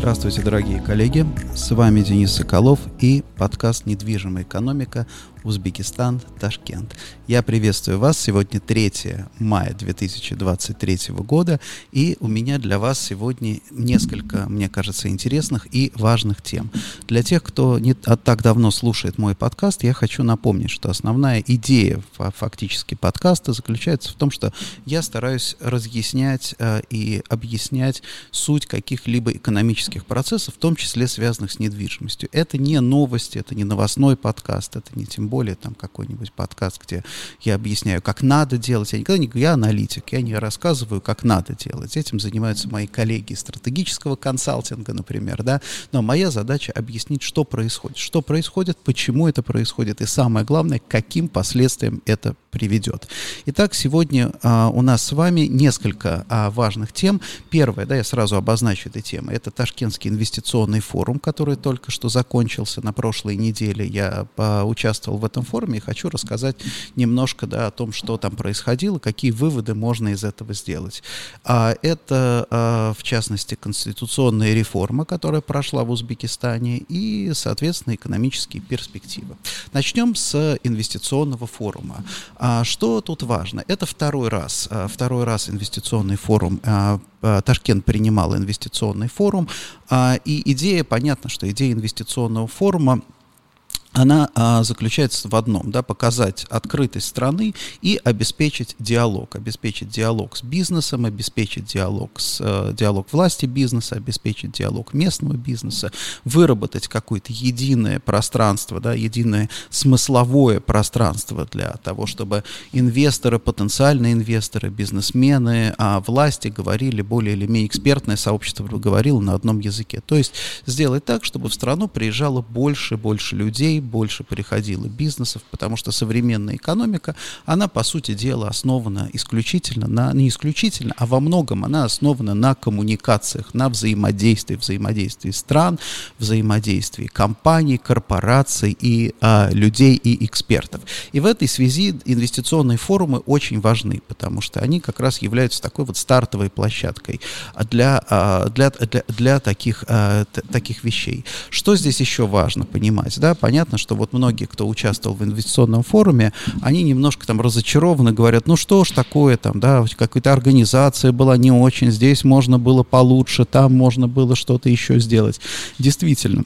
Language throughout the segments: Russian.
Здравствуйте, дорогие коллеги! С вами Денис Соколов и подкаст «Недвижимая экономика. Узбекистан, Ташкент». Я приветствую вас. Сегодня 3 мая 2023 года, и у меня для вас сегодня несколько, мне кажется, интересных и важных тем. Для тех, кто не так давно слушает мой подкаст, я хочу напомнить, что основная идея фактически подкаста заключается в том, что я стараюсь разъяснять э, и объяснять суть каких-либо экономических процессов, в том числе связанных с недвижимостью. Это не новости, это не новостной подкаст, это не тем более там какой-нибудь подкаст, где я объясняю, как надо делать. Я никогда не говорю, я аналитик, я не рассказываю, как надо делать. Этим занимаются мои коллеги из стратегического консалтинга, например, да. Но моя задача объяснить, что происходит. Что происходит, почему это происходит, и самое главное, каким последствиям это приведет. Итак, сегодня а, у нас с вами несколько а, важных тем. Первое, да, я сразу обозначу этой темы, это Ташкентский инвестиционный форум, который только что закончился на прошлой неделе. Я а, участвовал в этом форуме и хочу рассказать немножко да, о том, что там происходило, какие выводы можно из этого сделать. А, это, а, в частности, конституционная реформа, которая прошла в Узбекистане, и, соответственно, экономические перспективы. Начнем с инвестиционного форума. А, что тут важно? Это второй раз, а, второй раз инвестиционный форум а, Ташкент принимал инвестиционный форум, и идея, понятно, что идея инвестиционного форума она а, заключается в одном, да, показать открытость страны и обеспечить диалог, обеспечить диалог с бизнесом, обеспечить диалог с э, диалог власти бизнеса, обеспечить диалог местного бизнеса, выработать какое-то единое пространство, да, единое смысловое пространство для того, чтобы инвесторы, потенциальные инвесторы, бизнесмены, а власти говорили более или менее экспертное сообщество говорило на одном языке. То есть сделать так, чтобы в страну приезжало больше и больше людей больше приходило бизнесов, потому что современная экономика, она, по сути дела, основана исключительно на, не исключительно, а во многом она основана на коммуникациях, на взаимодействии, взаимодействии стран, взаимодействии компаний, корпораций и а, людей и экспертов. И в этой связи инвестиционные форумы очень важны, потому что они как раз являются такой вот стартовой площадкой для, а, для, для, для таких, а, таких вещей. Что здесь еще важно понимать? Да? Понятно, понятно, что вот многие, кто участвовал в инвестиционном форуме, они немножко там разочарованы, говорят, ну что ж такое там, да, какая-то организация была не очень, здесь можно было получше, там можно было что-то еще сделать. Действительно,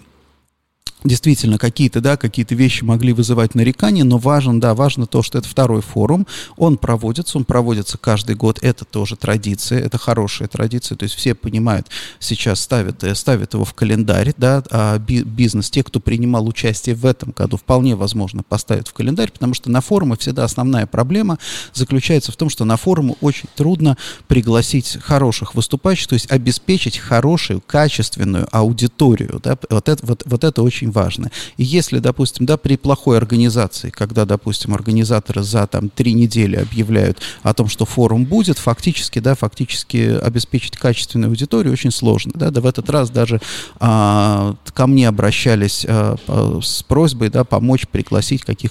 действительно какие-то, да, какие-то вещи могли вызывать нарекания, но важно, да, важно то, что это второй форум, он проводится, он проводится каждый год, это тоже традиция, это хорошая традиция, то есть все понимают, сейчас ставят, э, ставят его в календарь, да, а бизнес, те, кто принимал участие в этом году, вполне возможно поставят в календарь, потому что на форумы всегда основная проблема заключается в том, что на форумы очень трудно пригласить хороших выступающих, то есть обеспечить хорошую, качественную аудиторию, да, вот это, вот, вот это очень важно. И если, допустим, да, при плохой организации, когда, допустим, организаторы за там три недели объявляют о том, что форум будет, фактически, да, фактически обеспечить качественную аудиторию очень сложно, да, да в этот раз даже а, ко мне обращались а, с просьбой, да, помочь пригласить каких,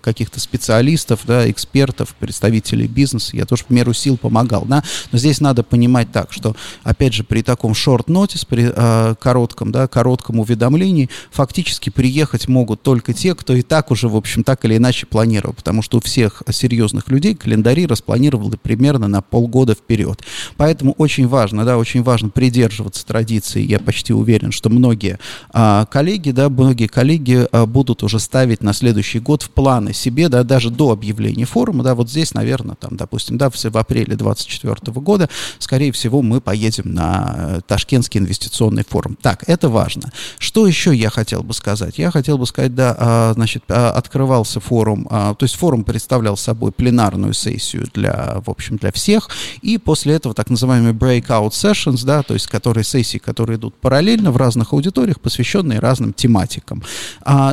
каких-то специалистов, да, экспертов, представителей бизнеса, я тоже в меру сил помогал, да, но здесь надо понимать так, что, опять же, при таком short notice, при а, коротком, да, коротком уведомлении, фактически фактически приехать могут только те, кто и так уже, в общем, так или иначе планировал, потому что у всех серьезных людей календари распланированы примерно на полгода вперед. Поэтому очень важно, да, очень важно придерживаться традиции. Я почти уверен, что многие а, коллеги, да, многие коллеги а, будут уже ставить на следующий год в планы себе, да, даже до объявления форума, да, вот здесь, наверное, там, допустим, да, в, в апреле 2024 года, скорее всего, мы поедем на э, Ташкентский инвестиционный форум. Так, это важно. Что еще я хотел бы бы сказать? Я хотел бы сказать, да, а, значит, а, открывался форум, а, то есть форум представлял собой пленарную сессию для, в общем, для всех, и после этого так называемые breakout sessions, да, то есть которые сессии, которые идут параллельно в разных аудиториях, посвященные разным тематикам.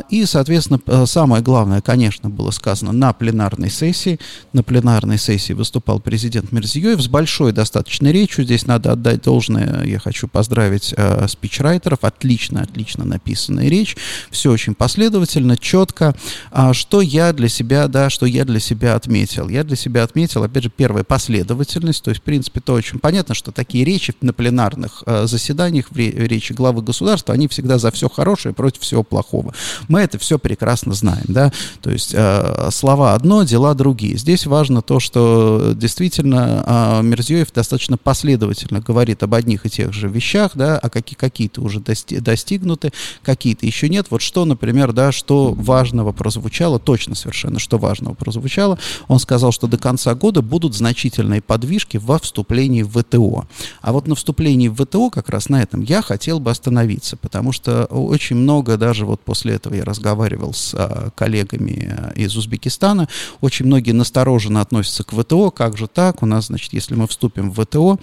И, соответственно, самое главное, конечно, было сказано на пленарной сессии. На пленарной сессии выступал президент Мирзиёев с большой достаточно речью. Здесь надо отдать должное, я хочу поздравить спичрайтеров, отлично, отлично написанная речь речь, все очень последовательно, четко. А, что я для себя, да, что я для себя отметил? Я для себя отметил, опять же, первая последовательность, то есть, в принципе, то очень понятно, что такие речи на пленарных э, заседаниях, в речи главы государства, они всегда за все хорошее против всего плохого. Мы это все прекрасно знаем, да, то есть э, слова одно, дела другие. Здесь важно то, что действительно э, Мирзиёев достаточно последовательно говорит об одних и тех же вещах, да, а какие, какие-то уже дости, достигнуты, какие-то еще нет. Вот что, например, да, что важного прозвучало, точно совершенно, что важного прозвучало, он сказал, что до конца года будут значительные подвижки во вступлении в ВТО. А вот на вступлении в ВТО как раз на этом я хотел бы остановиться, потому что очень много, даже вот после этого я разговаривал с а, коллегами а, из Узбекистана, очень многие настороженно относятся к ВТО, как же так, у нас, значит, если мы вступим в ВТО,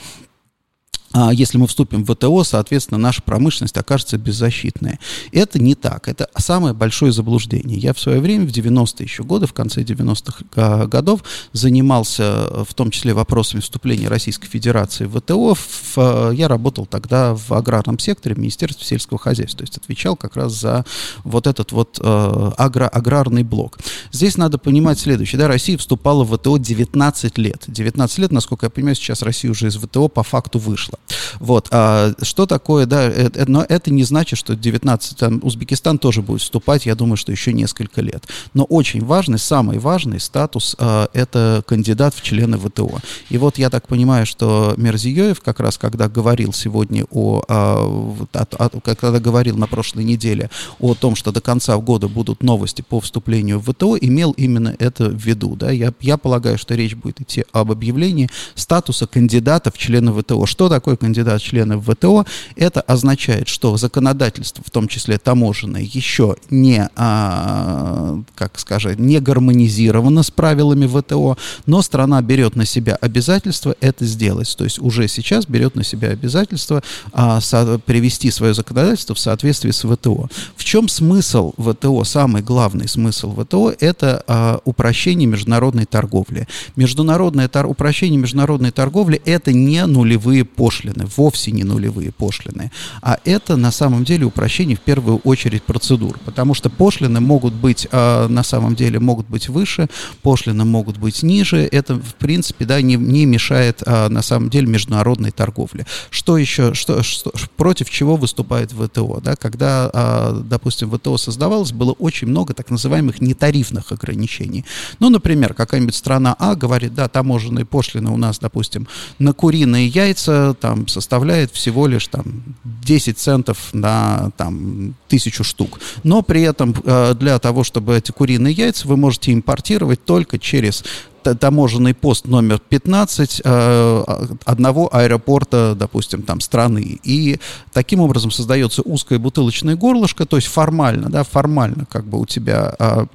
если мы вступим в ВТО, соответственно, наша промышленность окажется беззащитной. Это не так. Это самое большое заблуждение. Я в свое время, в 90-е еще годы, в конце 90-х а, годов, занимался в том числе вопросами вступления Российской Федерации в ВТО. В, я работал тогда в аграрном секторе Министерства сельского хозяйства, то есть отвечал как раз за вот этот вот э, агро, аграрный блок. Здесь надо понимать следующее. Да, Россия вступала в ВТО 19 лет. 19 лет, насколько я понимаю, сейчас Россия уже из ВТО по факту вышла. Вот. А что такое, да, это, но это не значит, что 19, там, Узбекистан тоже будет вступать, я думаю, что еще несколько лет. Но очень важный, самый важный статус а, это кандидат в члены ВТО. И вот я так понимаю, что Мерзиёев как раз, когда говорил сегодня о, а, о, о, когда говорил на прошлой неделе о том, что до конца года будут новости по вступлению в ВТО, имел именно это в виду. Да? Я, я полагаю, что речь будет идти об объявлении статуса кандидата в члены ВТО. Что такое такой кандидат члена в ВТО, это означает, что законодательство, в том числе таможенное, еще не, а, как скажем, не гармонизировано с правилами ВТО, но страна берет на себя обязательство это сделать. То есть уже сейчас берет на себя обязательство а, со, привести свое законодательство в соответствии с ВТО. В чем смысл ВТО? Самый главный смысл ВТО – это а, упрощение международной торговли. Международное тор... упрощение международной торговли – это не нулевые пошлины пошлины, вовсе не нулевые пошлины, а это на самом деле упрощение в первую очередь процедур, потому что пошлины могут быть э, на самом деле могут быть выше, пошлины могут быть ниже, это в принципе да, не, не мешает э, на самом деле международной торговле. Что еще, что, что, против чего выступает ВТО? Да? Когда, э, допустим, ВТО создавалось, было очень много так называемых нетарифных ограничений. Ну, например, какая-нибудь страна А говорит, да, таможенные пошлины у нас, допустим, на куриные яйца, там составляет всего лишь там 10 центов на там тысячу штук. Но при этом э, для того, чтобы эти куриные яйца вы можете импортировать только через таможенный пост номер 15 э, одного аэропорта, допустим, там страны. И таким образом создается узкое бутылочное горлышко, то есть формально, да, формально как бы у тебя э,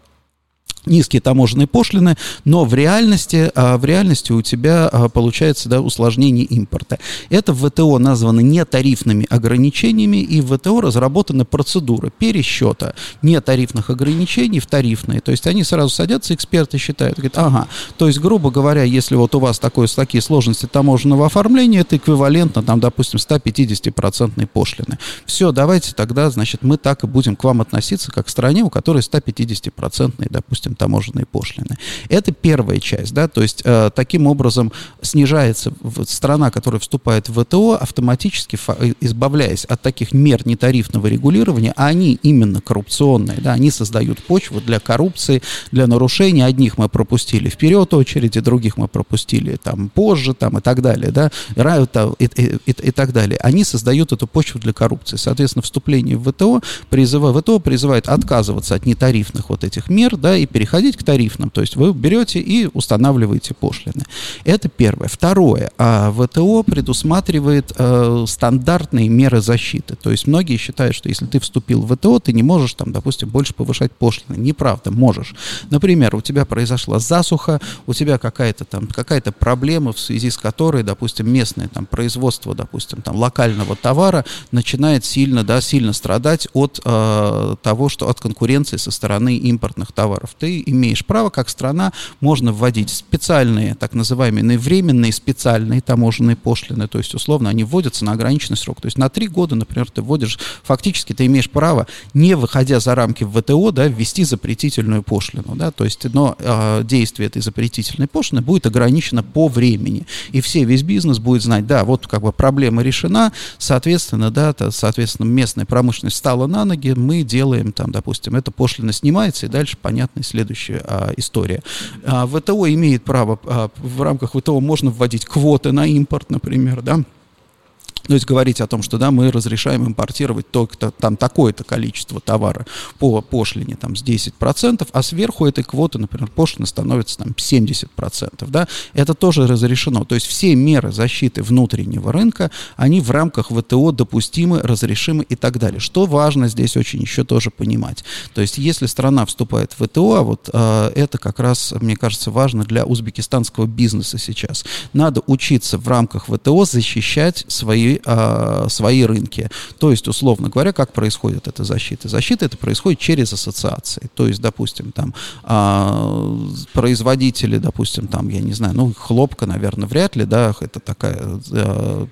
низкие таможенные пошлины, но в реальности, а, в реальности у тебя а, получается да, усложнение импорта. Это в ВТО названо нетарифными ограничениями, и в ВТО разработана процедура пересчета нетарифных ограничений в тарифные. То есть они сразу садятся, эксперты считают, говорят, ага, то есть, грубо говоря, если вот у вас такое, такие сложности таможенного оформления, это эквивалентно, там, допустим, 150% пошлины. Все, давайте тогда, значит, мы так и будем к вам относиться, как к стране, у которой 150%, допустим, допустим, таможенные пошлины. Это первая часть, да, то есть э, таким образом снижается страна, которая вступает в ВТО, автоматически э, избавляясь от таких мер нетарифного регулирования, а они именно коррупционные, да, они создают почву для коррупции, для нарушений. Одних мы пропустили вперед очереди, других мы пропустили там позже, там и так далее, да, и, и, и, и так далее. Они создают эту почву для коррупции. Соответственно, вступление в ВТО призывает, ВТО призывает отказываться от нетарифных вот этих мер, да, и перейти переходить к тарифным, то есть вы берете и устанавливаете пошлины. Это первое. Второе. А ВТО предусматривает э, стандартные меры защиты. То есть многие считают, что если ты вступил в ВТО, ты не можешь там, допустим, больше повышать пошлины. Неправда, можешь. Например, у тебя произошла засуха, у тебя какая-то там какая-то проблема, в связи с которой, допустим, местное там производство, допустим, там локального товара начинает сильно, да, сильно страдать от э, того, что от конкуренции со стороны импортных товаров. Ты имеешь право, как страна, можно вводить специальные, так называемые временные специальные таможенные пошлины, то есть, условно, они вводятся на ограниченный срок. То есть на три года, например, ты вводишь, фактически ты имеешь право, не выходя за рамки ВТО, да, ввести запретительную пошлину, да, то есть, но э, действие этой запретительной пошлины будет ограничено по времени, и все, весь бизнес будет знать, да, вот как бы проблема решена, соответственно, да, то, соответственно, местная промышленность стала на ноги, мы делаем там, допустим, эта пошлина снимается, и дальше понятная следующая а, история. А, ВТО имеет право, а, в рамках ВТО можно вводить квоты на импорт, например, да, то есть говорить о том, что да, мы разрешаем импортировать только там такое-то количество товара по пошлине там, с 10%, а сверху этой квоты, например, пошлина становится там 70%. Да? Это тоже разрешено. То есть все меры защиты внутреннего рынка, они в рамках ВТО допустимы, разрешимы и так далее. Что важно здесь очень еще тоже понимать. То есть если страна вступает в ВТО, а вот э, это как раз, мне кажется, важно для узбекистанского бизнеса сейчас. Надо учиться в рамках ВТО защищать свои э, свои рынки. То есть, условно говоря, как происходит эта защита? Защита это происходит через ассоциации. То есть, допустим, там э, производители, допустим, там, я не знаю, ну, хлопка, наверное, вряд ли, да, это такая, э,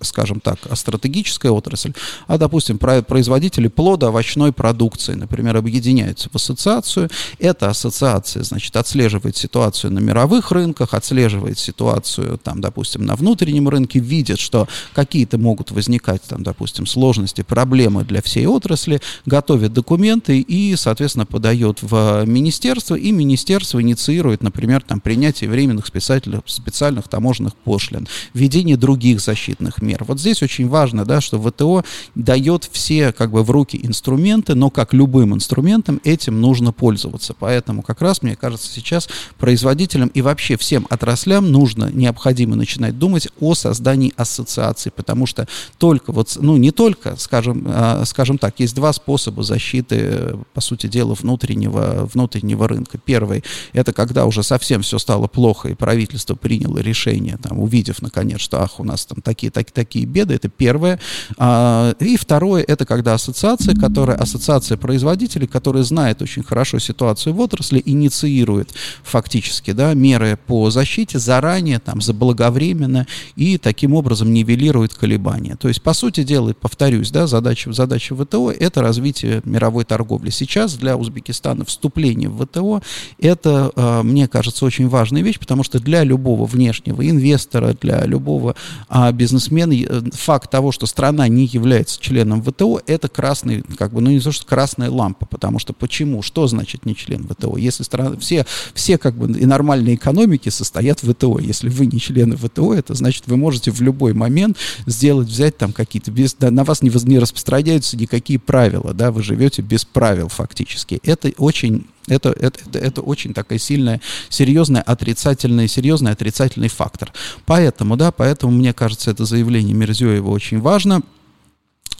скажем так, стратегическая отрасль, а, допустим, производители плода овощной продукции, например, объединяются в ассоциацию. Эта ассоциация, значит, отслеживает ситуацию на мировых рынках, отслеживает ситуацию, там, допустим, на внутреннем рынке, видит, что какие-то могут возникать, там, допустим, сложности, проблемы для всей отрасли, готовит документы и, соответственно, подает в министерство, и министерство инициирует, например, там, принятие временных специальных, специальных таможенных пошлин, введение других защитных мер. Вот здесь очень важно, да, что ВТО дает все как бы в руки инструменты, но как любым инструментом этим нужно пользоваться. Поэтому как раз, мне кажется, сейчас производителям и вообще всем отраслям нужно, необходимо начинать думать о создании ассоциаций информации, потому что только вот, ну не только, скажем, а, скажем так, есть два способа защиты, по сути дела, внутреннего, внутреннего рынка. Первый, это когда уже совсем все стало плохо, и правительство приняло решение, там, увидев, наконец, что, ах, у нас там такие, так, такие беды, это первое. А, и второе, это когда ассоциация, которая, ассоциация производителей, которая знает очень хорошо ситуацию в отрасли, инициирует фактически, да, меры по защите заранее, там, заблаговременно, и таким образом нивелирует регулирует колебания. То есть, по сути дела, повторюсь, да, задача, задача ВТО – это развитие мировой торговли. Сейчас для Узбекистана вступление в ВТО – это, а, мне кажется, очень важная вещь, потому что для любого внешнего инвестора, для любого а, бизнесмена э, факт того, что страна не является членом ВТО, это красный, как бы, ну не то, что красная лампа, потому что почему? Что значит не член ВТО? Если страна, все, все как бы и нормальные экономики состоят в ВТО. Если вы не члены ВТО, это значит, вы можете в любой момент сделать, взять там какие-то, без, да, на вас не, не распространяются никакие правила, да, вы живете без правил фактически. Это очень это, это, это, это очень такая сильная, серьезная отрицательный, серьезный отрицательный фактор. Поэтому, да, поэтому мне кажется, это заявление Мерзёева очень важно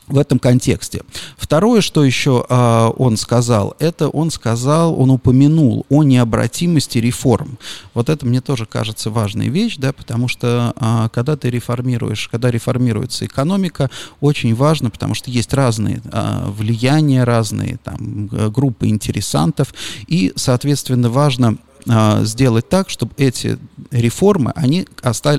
в этом контексте. Второе, что еще э, он сказал, это он сказал, он упомянул о необратимости реформ. Вот это мне тоже кажется важной вещь, да, потому что э, когда ты реформируешь, когда реформируется экономика, очень важно, потому что есть разные э, влияния, разные там группы интересантов, и, соответственно, важно сделать так, чтобы эти реформы, они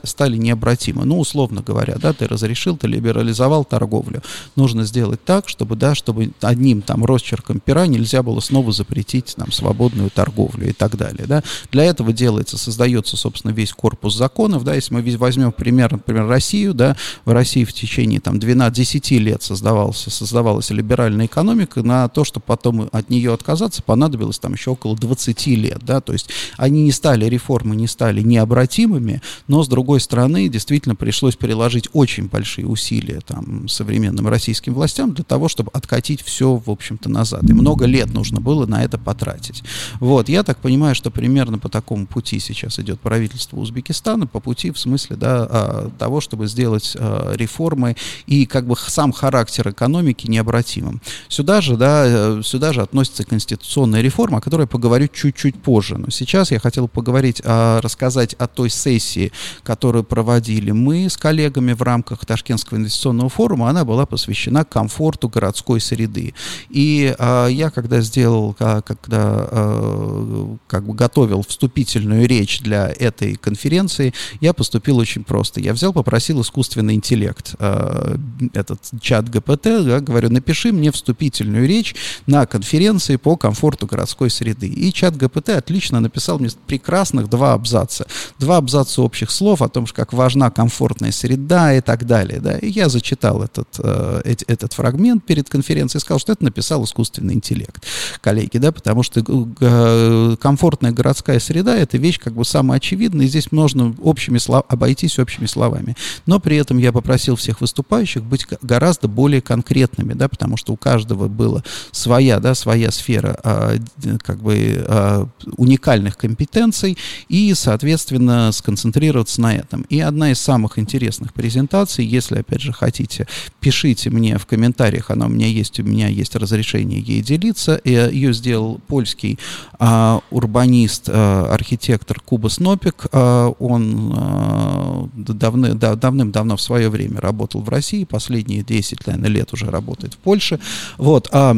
стали необратимы. Ну, условно говоря, да, ты разрешил, ты либерализовал торговлю. Нужно сделать так, чтобы, да, чтобы одним там росчерком пера нельзя было снова запретить там свободную торговлю и так далее, да. Для этого делается, создается, собственно, весь корпус законов, да, если мы возьмем пример, например, Россию, да, в России в течение там 12-10 лет создавался, создавалась либеральная экономика, на то, чтобы потом от нее отказаться, понадобилось там еще около 20 лет, да, то есть они не стали, реформы не стали необратимыми, но, с другой стороны, действительно пришлось приложить очень большие усилия там, современным российским властям для того, чтобы откатить все, в общем-то, назад. И много лет нужно было на это потратить. Вот, я так понимаю, что примерно по такому пути сейчас идет правительство Узбекистана, по пути, в смысле, да, а, того, чтобы сделать а, реформы и как бы сам характер экономики необратимым. Сюда же, да, э, сюда же относится конституционная реформа, о которой я поговорю чуть-чуть позже. Но сейчас я хотел поговорить, а, рассказать о той сессии, которую проводили мы с коллегами в рамках Ташкентского инвестиционного форума. Она была посвящена комфорту городской среды. И а, я, когда сделал, а, когда а, как бы готовил вступительную речь для этой конференции, я поступил очень просто. Я взял, попросил искусственный интеллект, а, этот чат ГПТ, да, говорю, напиши мне вступительную речь на конференции по комфорту городской среды. И чат ГПТ отлично написал мне прекрасных два абзаца. Два абзаца общих слов о том, как важна комфортная среда и так далее. Да. И я зачитал этот, э, этот фрагмент перед конференцией и сказал, что это написал искусственный интеллект, коллеги, да, потому что э, комфортная городская среда — это вещь как бы самая очевидная, и здесь можно общими слов, обойтись общими словами. Но при этом я попросил всех выступающих быть гораздо более конкретными, да, потому что у каждого была своя, да, своя сфера а, как бы а, уникальных компетенций и, соответственно, сконцентрироваться на этом. И одна из самых интересных презентаций, если, опять же, хотите, пишите мне в комментариях, она у меня есть, у меня есть разрешение ей делиться. Ее сделал польский а, урбанист, а, архитектор Куба Снопик. А, он а, давны, да, давным-давно в свое время работал в России, последние 10, наверное, лет уже работает в Польше. Вот, а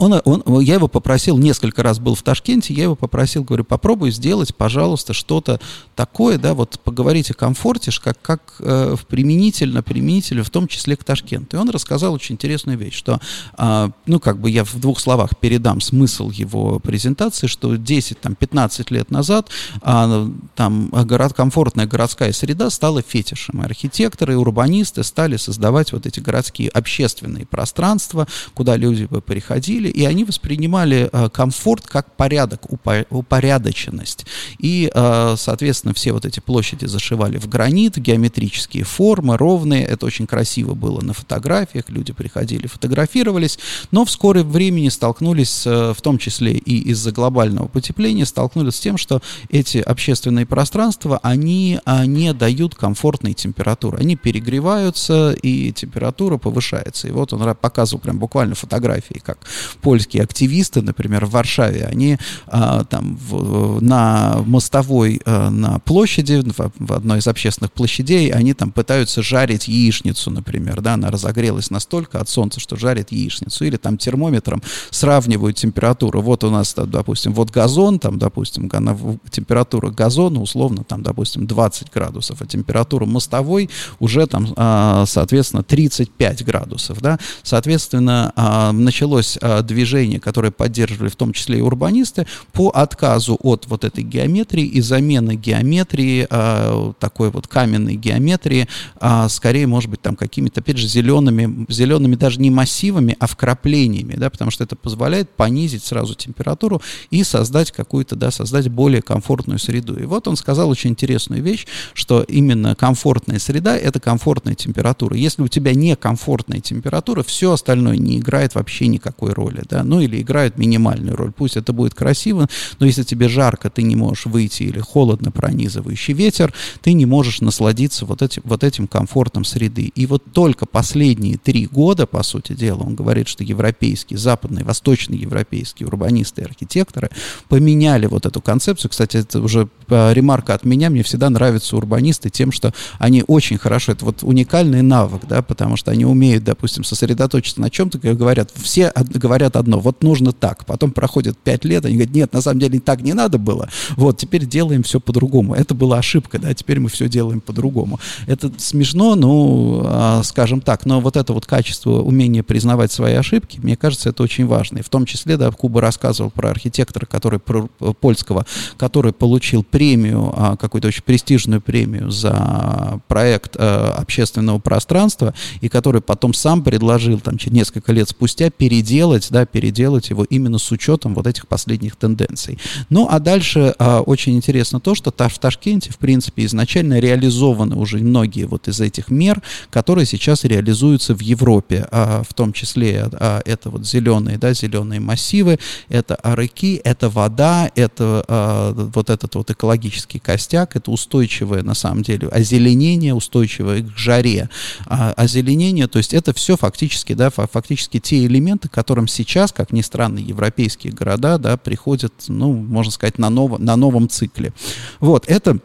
он, он, я его попросил, несколько раз был в Ташкенте, я его попросил, говорю, попробуй сделать, пожалуйста, что-то такое, да, вот поговорить о комфорте, как, как э, применительно, применительно, в том числе к Ташкенту. И он рассказал очень интересную вещь, что, э, ну, как бы я в двух словах передам смысл его презентации, что 10-15 лет назад э, там город, комфортная городская среда стала фетишем. И архитекторы и урбанисты стали создавать вот эти городские общественные пространства, куда люди бы приходили, и они воспринимали э, комфорт как порядок, упорядоченность. И, э, соответственно, все вот эти площади зашивали в гранит, геометрические формы, ровные. Это очень красиво было на фотографиях, люди приходили, фотографировались, но в скором времени столкнулись, э, в том числе и из-за глобального потепления, столкнулись с тем, что эти общественные пространства, они не дают комфортной температуры. Они перегреваются, и температура повышается. И вот он показывал прям буквально фотографии, как польские активисты, например, в Варшаве, они а, там в, на мостовой а, на площади, в, в одной из общественных площадей, они там пытаются жарить яичницу, например, да, она разогрелась настолько от солнца, что жарит яичницу, или там термометром сравнивают температуру. Вот у нас, допустим, вот газон, там, допустим, температура газона условно, там, допустим, 20 градусов, а температура мостовой уже там, а, соответственно, 35 градусов, да, соответственно, а, началось движения, которые поддерживали в том числе и урбанисты, по отказу от вот этой геометрии и замены геометрии, э, такой вот каменной геометрии, э, скорее, может быть, там какими-то, опять же, зелеными, зелеными даже не массивами, а вкраплениями, да, потому что это позволяет понизить сразу температуру и создать какую-то, да, создать более комфортную среду. И вот он сказал очень интересную вещь, что именно комфортная среда — это комфортная температура. Если у тебя некомфортная температура, все остальное не играет вообще никакой роли роли, да, ну или играют минимальную роль. Пусть это будет красиво, но если тебе жарко, ты не можешь выйти, или холодно пронизывающий ветер, ты не можешь насладиться вот этим, вот этим комфортом среды. И вот только последние три года, по сути дела, он говорит, что европейские, западные, восточные европейские урбанисты и архитекторы поменяли вот эту концепцию. Кстати, это уже э, ремарка от меня, мне всегда нравятся урбанисты тем, что они очень хорошо, это вот уникальный навык, да, потому что они умеют, допустим, сосредоточиться на чем-то, говорят, все говорят говорят одно, вот нужно так. Потом проходит пять лет, они говорят, нет, на самом деле так не надо было. Вот, теперь делаем все по-другому. Это была ошибка, да, теперь мы все делаем по-другому. Это смешно, ну, а, скажем так, но вот это вот качество, умение признавать свои ошибки, мне кажется, это очень важно. И в том числе, да, Куба рассказывал про архитектора, который, про, польского, который получил премию, а, какую-то очень престижную премию за проект а, общественного пространства, и который потом сам предложил, там, через несколько лет спустя, переделать, да, переделать его именно с учетом вот этих последних тенденций. Ну, а дальше а, очень интересно то, что в Ташкенте, в принципе, изначально реализованы уже многие вот из этих мер, которые сейчас реализуются в Европе, а, в том числе а, это вот зеленые, да, зеленые массивы, это арыки, это вода, это а, вот этот вот экологический костяк, это устойчивое, на самом деле, озеленение, устойчивое к жаре, а, озеленение, то есть это все фактически, да, фактически те элементы, которым сейчас, как ни странно, европейские города, да, приходят, ну, можно сказать, на, ново, на новом цикле. Вот, это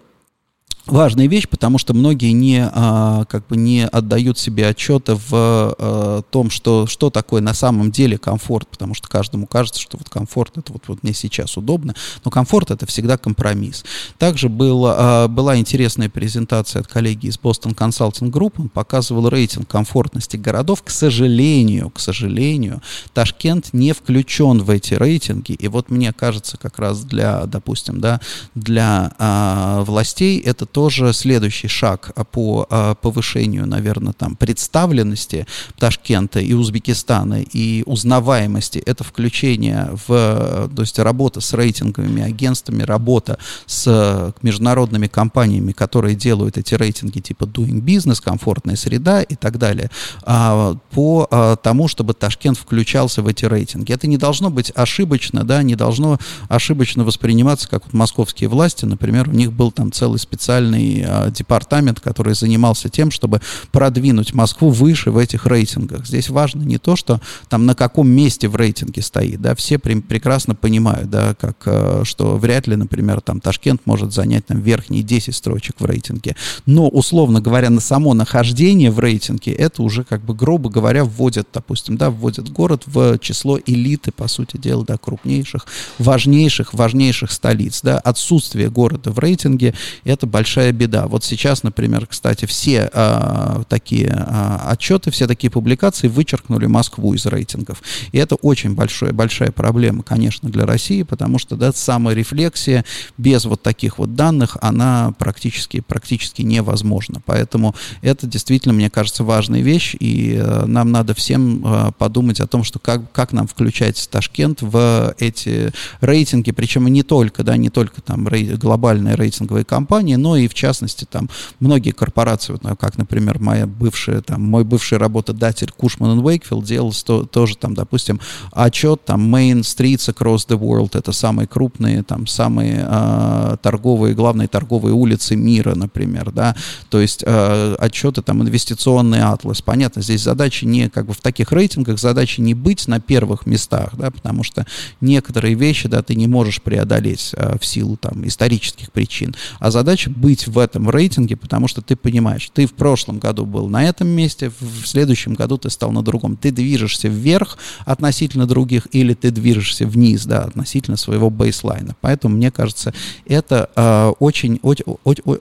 важная вещь, потому что многие не, а, как бы не отдают себе отчета в а, том, что, что такое на самом деле комфорт, потому что каждому кажется, что вот комфорт это вот, вот мне сейчас удобно, но комфорт это всегда компромисс. Также был, а, была интересная презентация от коллеги из Boston Consulting Group, он показывал рейтинг комфортности городов. К сожалению, к сожалению, Ташкент не включен в эти рейтинги, и вот мне кажется, как раз для, допустим, да, для а, властей это тоже следующий шаг по а, повышению, наверное, там представленности Ташкента и Узбекистана и узнаваемости. Это включение в, то есть работа с рейтинговыми агентствами, работа с международными компаниями, которые делают эти рейтинги типа Doing Business, комфортная среда и так далее, а, по а, тому, чтобы Ташкент включался в эти рейтинги. Это не должно быть ошибочно, да, не должно ошибочно восприниматься, как вот московские власти, например, у них был там целый специальный специальный э, департамент, который занимался тем, чтобы продвинуть Москву выше в этих рейтингах. Здесь важно не то, что там на каком месте в рейтинге стоит, да, все при, прекрасно понимают, да, как, э, что вряд ли, например, там Ташкент может занять там верхние 10 строчек в рейтинге, но, условно говоря, на само нахождение в рейтинге это уже, как бы, грубо говоря, вводят, допустим, да, вводят город в число элиты, по сути дела, да, крупнейших, важнейших, важнейших столиц, да, отсутствие города в рейтинге это большая большая беда. Вот сейчас, например, кстати, все а, такие а, отчеты, все такие публикации вычеркнули Москву из рейтингов. И это очень большое, большая проблема, конечно, для России, потому что да, саморефлексия без вот таких вот данных, она практически, практически невозможна. Поэтому это действительно, мне кажется, важная вещь, и э, нам надо всем э, подумать о том, что как, как нам включать Ташкент в эти рейтинги, причем не только, да, не только там рей, глобальные рейтинговые компании, но и и в частности там многие корпорации, вот, ну, как, например, моя бывшая, там, мой бывший работодатель Кушман и Уэйкфилд делал то, тоже там, допустим, отчет там Main Streets Across the World, это самые крупные, там, самые э, торговые, главные торговые улицы мира, например, да, то есть э, отчеты там инвестиционный атлас, понятно, здесь задача не, как бы в таких рейтингах задача не быть на первых местах, да, потому что некоторые вещи, да, ты не можешь преодолеть э, в силу там исторических причин, а задача быть быть в этом рейтинге, потому что ты понимаешь, ты в прошлом году был на этом месте, в следующем году ты стал на другом. Ты движешься вверх относительно других или ты движешься вниз, да, относительно своего бейслайна. Поэтому, мне кажется, это э, очень, очень,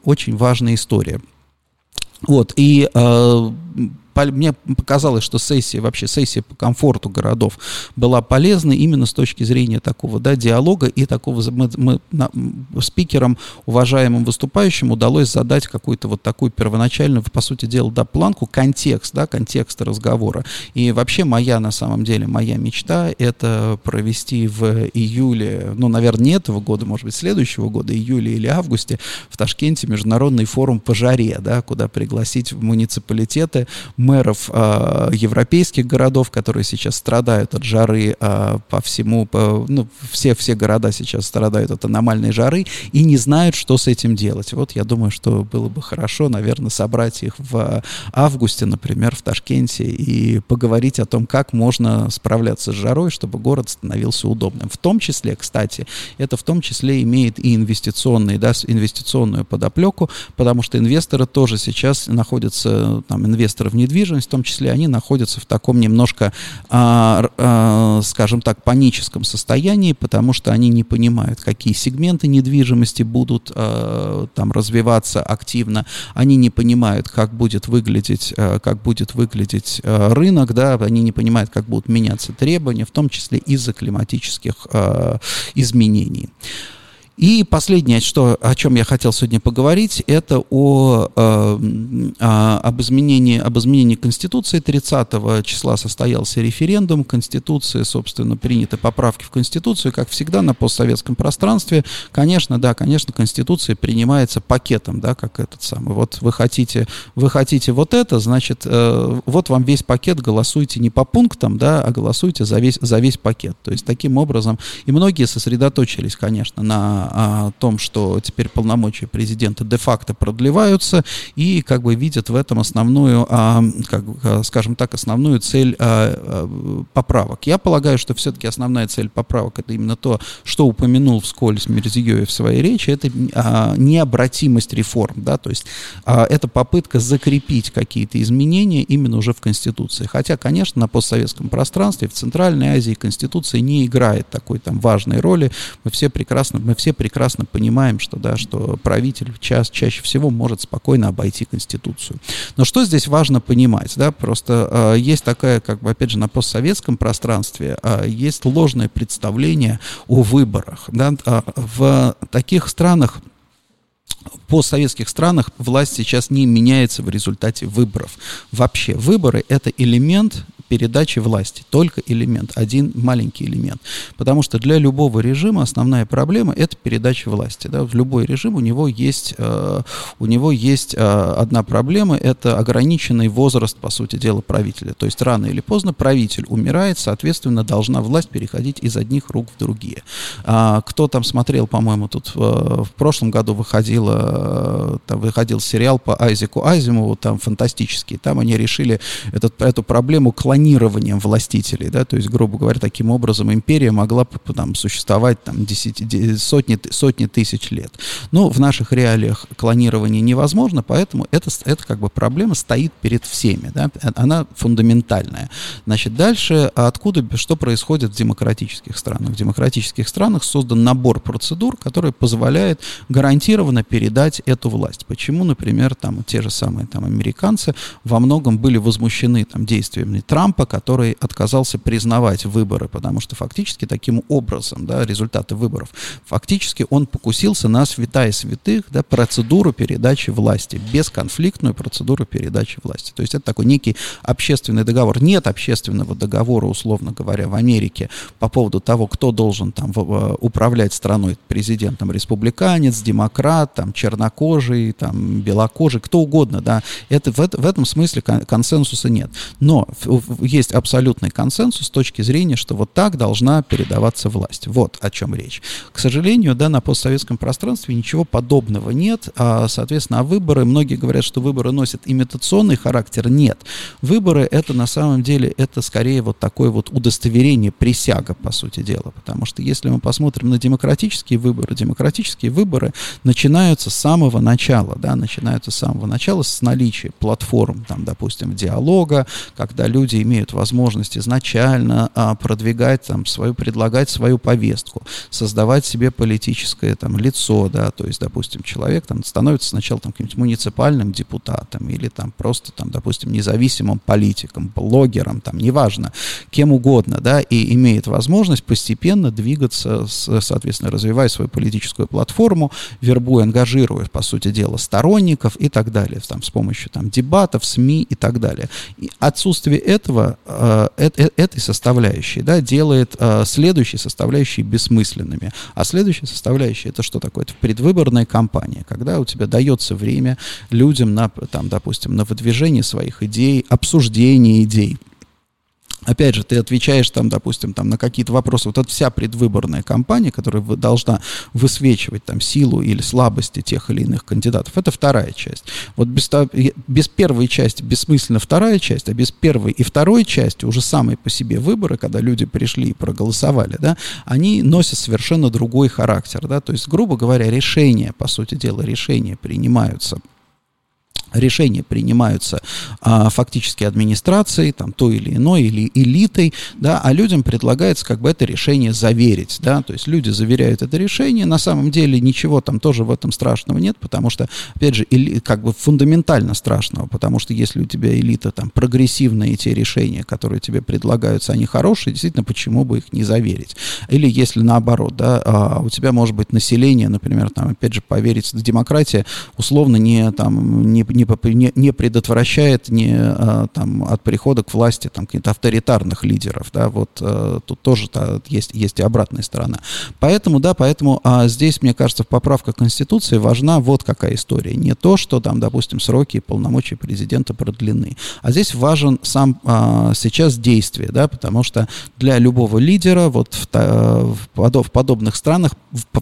очень важная история. Вот, и э, мне показалось, что сессия, вообще сессия по комфорту городов была полезна именно с точки зрения такого, да, диалога и такого, мы, мы на, спикерам, уважаемым выступающим удалось задать какую-то вот такую первоначальную, по сути дела, да, планку, контекст, да, контекст разговора. И вообще моя, на самом деле, моя мечта это провести в июле, ну, наверное, не этого года, может быть, следующего года, июле или августе в Ташкенте международный форум по жаре, да, куда пригласить в муниципалитеты мэров э, европейских городов, которые сейчас страдают от жары э, по всему, по, ну, все, все города сейчас страдают от аномальной жары и не знают, что с этим делать. Вот я думаю, что было бы хорошо, наверное, собрать их в августе, например, в Ташкенте и поговорить о том, как можно справляться с жарой, чтобы город становился удобным. В том числе, кстати, это в том числе имеет и инвестиционные, да, инвестиционную подоплеку, потому что инвесторы тоже сейчас находятся, там, инвесторы в недвижимости, недвижимость в том числе, они находятся в таком немножко, а, а, скажем так, паническом состоянии, потому что они не понимают, какие сегменты недвижимости будут а, там развиваться активно, они не понимают, как будет выглядеть, а, как будет выглядеть а, рынок, да, они не понимают, как будут меняться требования, в том числе из-за климатических а, изменений. И последнее, что, о чем я хотел сегодня поговорить, это о, э, об, изменении, об изменении Конституции. 30 числа состоялся референдум. Конституции, собственно, приняты поправки в Конституцию. Как всегда на постсоветском пространстве, конечно, да, конечно, Конституция принимается пакетом, да, как этот самый. Вот вы хотите, вы хотите вот это, значит, э, вот вам весь пакет, голосуйте не по пунктам, да, а голосуйте за весь, за весь пакет. То есть таким образом, и многие сосредоточились, конечно, на о том, что теперь полномочия президента де-факто продлеваются, и как бы видят в этом основную, а, как, скажем так, основную цель а, поправок. Я полагаю, что все-таки основная цель поправок это именно то, что упомянул вскользь Мирзиёев в своей речи, это необратимость реформ, да, то есть это попытка закрепить какие-то изменения именно уже в Конституции. Хотя, конечно, на постсоветском пространстве, в Центральной Азии Конституция не играет такой там важной роли. Мы все прекрасно, мы все прекрасно понимаем, что, да, что правитель час, чаще всего может спокойно обойти Конституцию. Но что здесь важно понимать? Да? Просто э, есть такая, как бы, опять же, на постсоветском пространстве э, есть ложное представление о выборах. Да? Э, в таких странах, постсоветских странах власть сейчас не меняется в результате выборов. Вообще, выборы — это элемент передачи власти. Только элемент, один маленький элемент. Потому что для любого режима основная проблема – это передача власти. Да? В любой режим у него есть, э, у него есть э, одна проблема – это ограниченный возраст, по сути дела, правителя. То есть рано или поздно правитель умирает, соответственно, должна власть переходить из одних рук в другие. А, кто там смотрел, по-моему, тут э, в прошлом году выходило, там выходил сериал по Айзеку Азимову, там фантастический. Там они решили этот, эту проблему клонировать клонированием властителей, да, то есть, грубо говоря, таким образом империя могла там существовать там десяти, сотни, сотни тысяч лет. Но в наших реалиях клонирование невозможно, поэтому это, это как бы проблема стоит перед всеми, да, она фундаментальная. Значит, дальше откуда, что происходит в демократических странах? В демократических странах создан набор процедур, который позволяет гарантированно передать эту власть. Почему, например, там те же самые там американцы во многом были возмущены там действиями Трампа, Трампа, который отказался признавать выборы, потому что фактически таким образом, да, результаты выборов, фактически он покусился на святая святых, да, процедуру передачи власти, бесконфликтную процедуру передачи власти. То есть это такой некий общественный договор. Нет общественного договора, условно говоря, в Америке по поводу того, кто должен там управлять страной, президентом республиканец, демократ, там, чернокожий, там, белокожий, кто угодно, да. Это, в, в этом смысле консенсуса нет. Но есть абсолютный консенсус с точки зрения, что вот так должна передаваться власть. Вот о чем речь. К сожалению, да, на постсоветском пространстве ничего подобного нет. А, соответственно, а выборы, многие говорят, что выборы носят имитационный характер. Нет. Выборы это на самом деле, это скорее вот такое вот удостоверение, присяга, по сути дела. Потому что если мы посмотрим на демократические выборы, демократические выборы начинаются с самого начала, да, начинаются с самого начала с наличия платформ, там, допустим, диалога, когда люди имеют возможность изначально а, продвигать там свою, предлагать свою повестку, создавать себе политическое там лицо, да, то есть, допустим, человек там становится сначала там каким-нибудь муниципальным депутатом или там просто там, допустим, независимым политиком, блогером, там, неважно, кем угодно, да, и имеет возможность постепенно двигаться, с, соответственно, развивая свою политическую платформу, вербуя, ангажируя, по сути дела, сторонников и так далее, там, с помощью там дебатов, СМИ и так далее. И отсутствие этого этого, э, э, этой составляющей, да, делает э, следующие составляющие бессмысленными. А следующая составляющая это что такое? Это предвыборная кампания, когда у тебя дается время людям на, там, допустим, на выдвижение своих идей, обсуждение идей, Опять же, ты отвечаешь там, допустим, там на какие-то вопросы. Вот эта вся предвыборная кампания, которая должна высвечивать там силу или слабости тех или иных кандидатов, это вторая часть. Вот без, без первой части бессмысленно вторая часть, а без первой и второй части уже самые по себе выборы, когда люди пришли и проголосовали, да, они носят совершенно другой характер, да, то есть, грубо говоря, решения, по сути дела, решения принимаются решения принимаются а, фактически администрацией, там, той или иной, или элитой, да, а людям предлагается как бы это решение заверить, да, то есть люди заверяют это решение, на самом деле ничего там тоже в этом страшного нет, потому что, опять же, эли, как бы фундаментально страшного, потому что если у тебя элита там прогрессивные те решения, которые тебе предлагаются, они хорошие, действительно, почему бы их не заверить? Или если наоборот, да, а, у тебя может быть население, например, там, опять же, поверить, демократия условно не, там, не, не не, не, предотвращает не, а, там, от прихода к власти там, каких-то авторитарных лидеров. Да, вот а, тут тоже -то есть, есть и обратная сторона. Поэтому, да, поэтому а, здесь, мне кажется, поправка Конституции важна вот какая история. Не то, что там, допустим, сроки и полномочия президента продлены, а здесь важен сам а, сейчас действие, да, потому что для любого лидера вот в, в, в подобных странах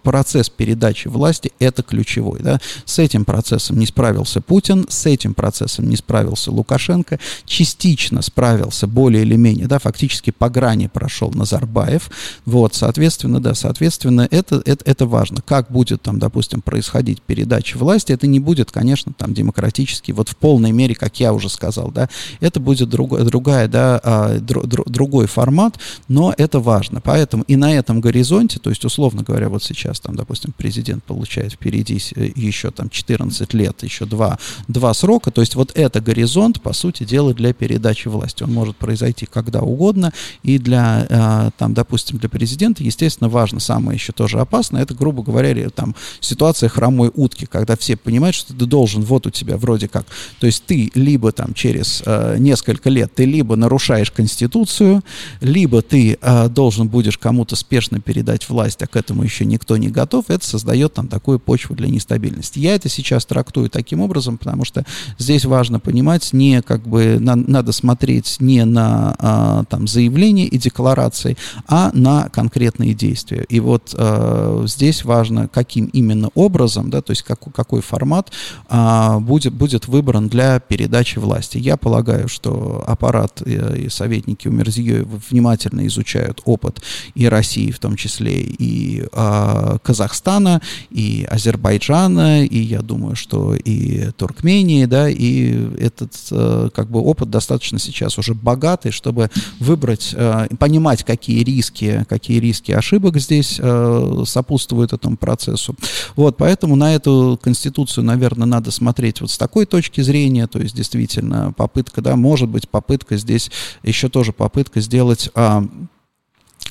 процесс передачи власти это ключевой. Да. С этим процессом не справился Путин, с этим процессом не справился Лукашенко, частично справился более или менее, да, фактически по грани прошел Назарбаев. Вот, соответственно, да, соответственно, это, это, это важно. Как будет там, допустим, происходить передача власти, это не будет, конечно, там демократически, вот в полной мере, как я уже сказал, да, это будет друг, другая, да, а, дру, дру, другой формат, но это важно. Поэтому и на этом горизонте, то есть, условно говоря, вот сейчас там, допустим, президент получает впереди еще там 14 лет, еще два, два срока, то есть вот это горизонт, по сути дела, для передачи власти. Он может произойти когда угодно, и для, а, там, допустим, для президента, естественно, важно, самое еще тоже опасное, это, грубо говоря, там ситуация хромой утки, когда все понимают, что ты должен, вот у тебя вроде как, то есть ты либо там через э, несколько лет, ты либо нарушаешь Конституцию, либо ты э, должен будешь кому-то спешно передать власть, а к этому еще никто не готов, это создает там такую почву для нестабильности. Я это сейчас трактую таким образом, потому что здесь важно понимать, не как бы на, надо смотреть не на а, там заявления и декларации, а на конкретные действия. И вот а, здесь важно, каким именно образом, да, то есть как, какой формат а, будет, будет выбран для передачи власти. Я полагаю, что аппарат и, и советники у Мерзиёева внимательно изучают опыт и России, в том числе и а, Казахстана, и Азербайджана, и я думаю, что и Туркмении, да, и этот а, как бы опыт достаточно сейчас уже богатый, чтобы выбрать, а, понимать, какие риски, какие риски ошибок здесь а, сопутствуют этому процессу. Вот, поэтому на эту конституцию, наверное, надо смотреть вот с такой точки зрения, то есть действительно попытка, да, может быть попытка здесь еще тоже попытка сделать а,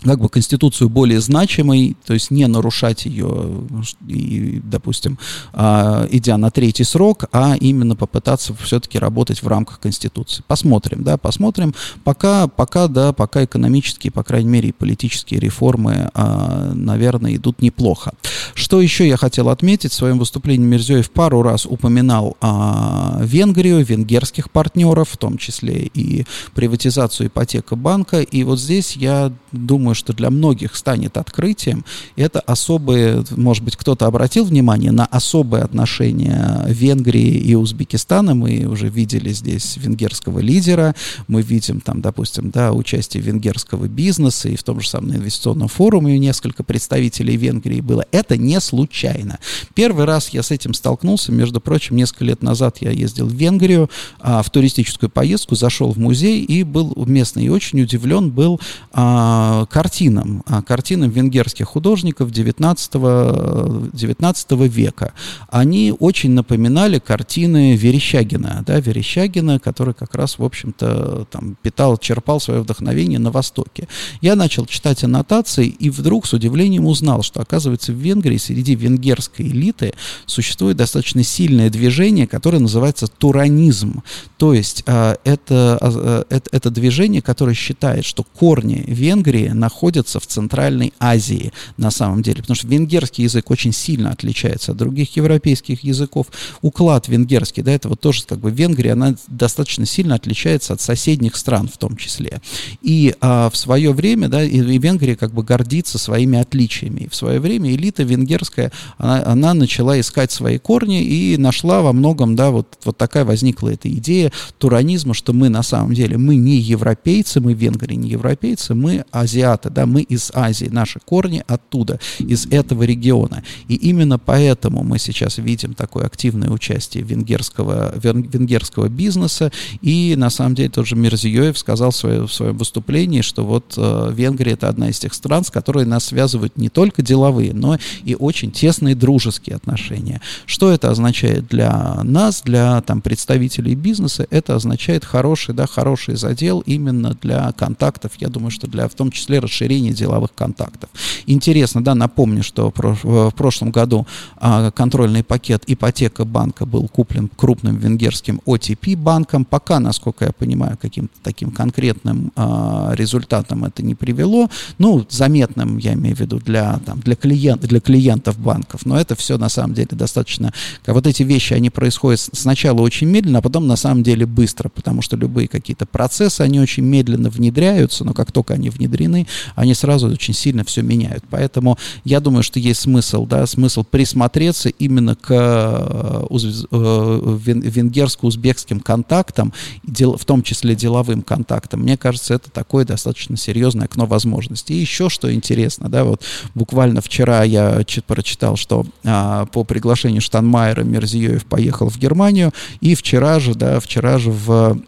как бы Конституцию более значимой, то есть не нарушать ее, и, допустим, а, идя на третий срок, а именно попытаться все-таки работать в рамках Конституции. Посмотрим, да, посмотрим. Пока, пока, да, пока экономические, по крайней мере, и политические реформы, а, наверное, идут неплохо. Что еще я хотел отметить? В своем выступлении Мирзиёев пару раз упоминал а, Венгрию, венгерских партнеров, в том числе и приватизацию ипотека банка. И вот здесь я думаю, думаю, что для многих станет открытием, это особые, может быть, кто-то обратил внимание на особые отношения Венгрии и Узбекистана. Мы уже видели здесь венгерского лидера, мы видим там, допустим, да, участие венгерского бизнеса, и в том же самом инвестиционном форуме несколько представителей Венгрии было. Это не случайно. Первый раз я с этим столкнулся, между прочим, несколько лет назад я ездил в Венгрию а, в туристическую поездку, зашел в музей и был местный и очень удивлен был а, картинам, а, картинам венгерских художников 19, 19 века. Они очень напоминали картины Верещагина, да, Верещагина, который как раз, в общем-то, там питал, черпал свое вдохновение на Востоке. Я начал читать аннотации и вдруг с удивлением узнал, что, оказывается, в Венгрии среди венгерской элиты существует достаточно сильное движение, которое называется туранизм. То есть а, это, а, это, это движение, которое считает, что корни Венгрии находятся в Центральной Азии на самом деле, потому что венгерский язык очень сильно отличается от других европейских языков. Уклад венгерский, да, это вот тоже как бы Венгрия, она достаточно сильно отличается от соседних стран в том числе. И а, в свое время, да, и, и Венгрия как бы гордится своими отличиями. И в свое время элита венгерская, она, она начала искать свои корни и нашла во многом, да, вот, вот такая возникла эта идея туранизма, что мы на самом деле, мы не европейцы, мы венгры не европейцы, мы азиаты азиаты, да, мы из Азии, наши корни оттуда, из этого региона. И именно поэтому мы сейчас видим такое активное участие венгерского, венгерского бизнеса, и на самом деле тот же Мирзиёев сказал свое, в своем выступлении, что вот э, Венгрия это одна из тех стран, с которой нас связывают не только деловые, но и очень тесные дружеские отношения. Что это означает для нас, для там, представителей бизнеса? Это означает хороший, да, хороший задел именно для контактов, я думаю, что для, в том числе расширение деловых контактов. Интересно, да, напомню, что в прошлом году а, контрольный пакет ипотека банка был куплен крупным венгерским OTP банком. Пока, насколько я понимаю, каким-то таким конкретным а, результатом это не привело. Ну, заметным, я имею в виду, для, там, для, клиент, для клиентов банков. Но это все на самом деле достаточно... Вот эти вещи, они происходят сначала очень медленно, а потом на самом деле быстро, потому что любые какие-то процессы, они очень медленно внедряются, но как только они внедрены, они сразу очень сильно все меняют. Поэтому я думаю, что есть смысл, да, смысл присмотреться именно к э, э, венгерско-узбекским контактам, в том числе деловым контактам. Мне кажется, это такое достаточно серьезное окно возможностей. И еще что интересно, да, вот буквально вчера я прочитал, что а, по приглашению Штанмайера Мерзиёев поехал в Германию, и вчера же, да, вчера же в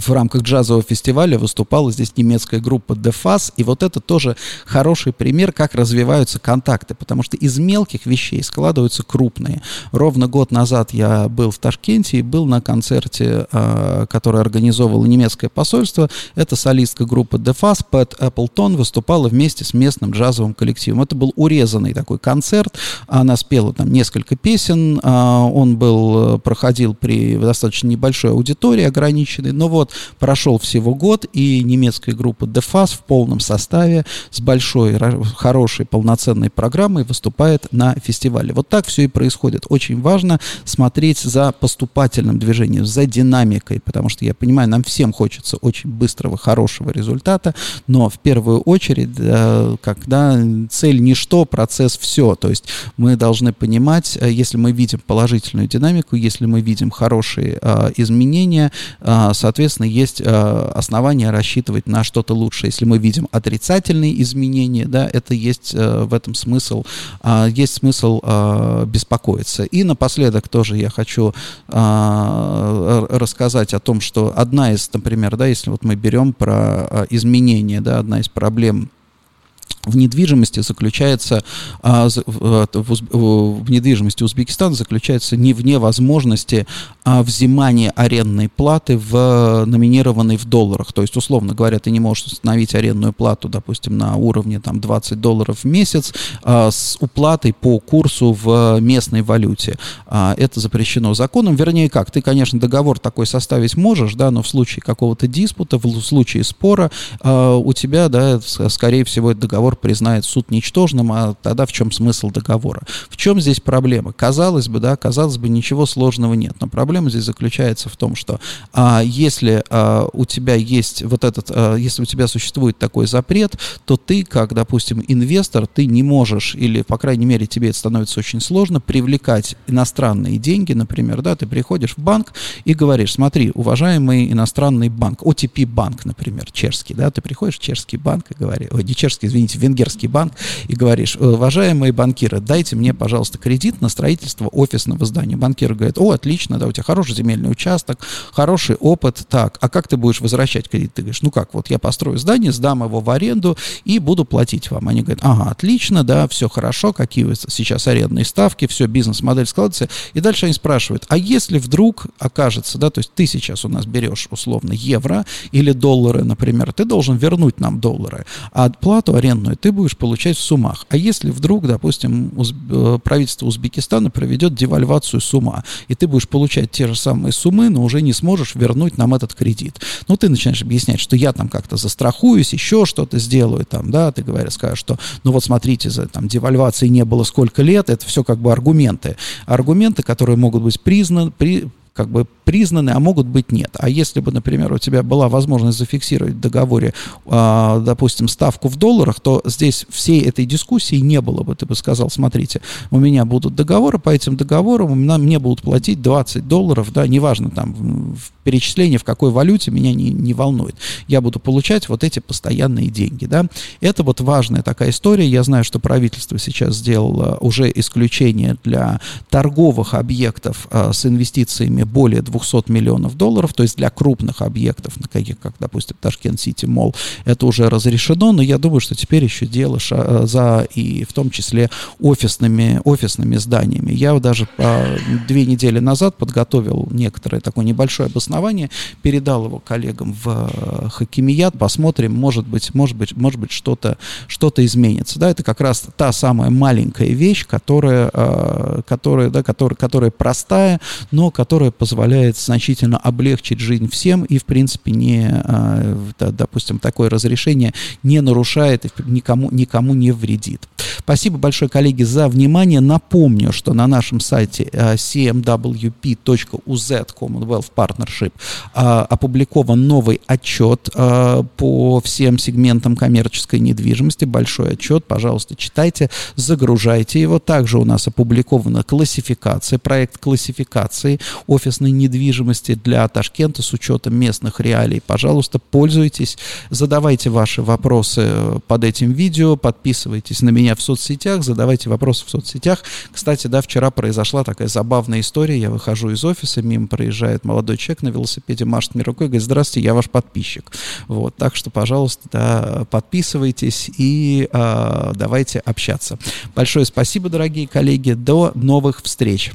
в рамках джазового фестиваля выступала здесь немецкая группа Fuzz, и вот это тоже хороший пример, как развиваются контакты, потому что из мелких вещей складываются крупные. Ровно год назад я был в Ташкенте и был на концерте, э, который организовывало немецкое посольство. Это солистка группы Fuzz, Пэт Эпплтон, выступала вместе с местным джазовым коллективом. Это был урезанный такой концерт, она спела там несколько песен, э, он был, проходил при достаточно небольшой аудитории ограниченной, но вот прошел всего год, и немецкая группа DeFaz в полном составе с большой, хорошей, полноценной программой выступает на фестивале. Вот так все и происходит. Очень важно смотреть за поступательным движением, за динамикой, потому что я понимаю, нам всем хочется очень быстрого, хорошего результата, но в первую очередь, э, когда цель ничто, процесс все. То есть мы должны понимать, э, если мы видим положительную динамику, если мы видим хорошие э, изменения, соответственно, соответственно, есть э, основания рассчитывать на что-то лучшее. Если мы видим отрицательные изменения, да, это есть э, в этом смысл, э, есть смысл э, беспокоиться. И напоследок тоже я хочу э, рассказать о том, что одна из, например, да, если вот мы берем про э, изменения, да, одна из проблем в недвижимости заключается а, в, в недвижимости Узбекистана заключается не в невозможности а, взимания арендной платы в номинированной в долларах. То есть, условно говоря, ты не можешь установить арендную плату, допустим, на уровне там 20 долларов в месяц а, с уплатой по курсу в местной валюте. Это запрещено законом. Вернее, как, ты, конечно, договор такой составить можешь, да, но в случае какого-то диспута, в случае спора у тебя, да, скорее всего, этот договор признает суд ничтожным, а тогда в чем смысл договора? В чем здесь проблема? Казалось бы, да, казалось бы, ничего сложного нет, но проблема здесь заключается в том, что а, если а, у тебя есть вот этот, а, если у тебя существует такой запрет, то ты, как, допустим, инвестор, ты не можешь, или, по крайней мере, тебе это становится очень сложно, привлекать иностранные деньги, например, да, ты приходишь в банк и говоришь, смотри, уважаемый иностранный банк, OTP банк, например, чешский, да, ты приходишь в чешский банк и говоришь, ой, не чешский, извините, венгерский банк и говоришь, уважаемые банкиры, дайте мне, пожалуйста, кредит на строительство офисного здания. Банкир говорит, о, отлично, да, у тебя хороший земельный участок, хороший опыт, так, а как ты будешь возвращать кредит? Ты говоришь, ну как, вот я построю здание, сдам его в аренду и буду платить вам. Они говорят, ага, отлично, да, все хорошо, какие сейчас арендные ставки, все, бизнес-модель складывается. И дальше они спрашивают, а если вдруг окажется, да, то есть ты сейчас у нас берешь условно евро или доллары, например, ты должен вернуть нам доллары, а плату арендную ты будешь получать в суммах. А если вдруг, допустим, уз... Э, правительство Узбекистана проведет девальвацию сумма, и ты будешь получать те же самые суммы, но уже не сможешь вернуть нам этот кредит. Ну, ты начинаешь объяснять, что я там как-то застрахуюсь, еще что-то сделаю там, да, ты говоришь, скажешь, что, ну вот смотрите, за там девальвации не было сколько лет, это все как бы аргументы. Аргументы, которые могут быть признаны, при, как бы признаны, а могут быть нет. А если бы, например, у тебя была возможность зафиксировать в договоре, э, допустим, ставку в долларах, то здесь всей этой дискуссии не было бы. Ты бы сказал, смотрите, у меня будут договоры, по этим договорам меня, мне будут платить 20 долларов, да, неважно там в перечислении, в какой валюте, меня не, не волнует. Я буду получать вот эти постоянные деньги, да. Это вот важная такая история. Я знаю, что правительство сейчас сделало уже исключение для торговых объектов э, с инвестициями более 2 200 миллионов долларов, то есть для крупных объектов, таких как, допустим, Ташкент Сити Мол, это уже разрешено, но я думаю, что теперь еще дело за и в том числе офисными, офисными зданиями. Я даже а, две недели назад подготовил некоторое такое небольшое обоснование, передал его коллегам в э, Хакимият, посмотрим, может быть, может быть, может быть что-то что изменится. Да, это как раз та самая маленькая вещь, которая, э, которая, да, которая, которая простая, но которая позволяет значительно облегчить жизнь всем и, в принципе, не, э, допустим, такое разрешение не нарушает, никому, никому не вредит. Спасибо большое, коллеги, за внимание. Напомню, что на нашем сайте cmwp.uz Commonwealth Partnership опубликован новый отчет по всем сегментам коммерческой недвижимости. Большой отчет, пожалуйста, читайте, загружайте его. Также у нас опубликована классификация, проект классификации офисной недвижимости для Ташкента с учетом местных реалий. Пожалуйста, пользуйтесь, задавайте ваши вопросы под этим видео, подписывайтесь на меня в соцсетях, задавайте вопросы в соцсетях. Кстати, да, вчера произошла такая забавная история. Я выхожу из офиса, мимо проезжает молодой человек на велосипеде, машет мне рукой, говорит, здравствуйте, я ваш подписчик. Вот, так что, пожалуйста, да, подписывайтесь и э, давайте общаться. Большое спасибо, дорогие коллеги. До новых встреч.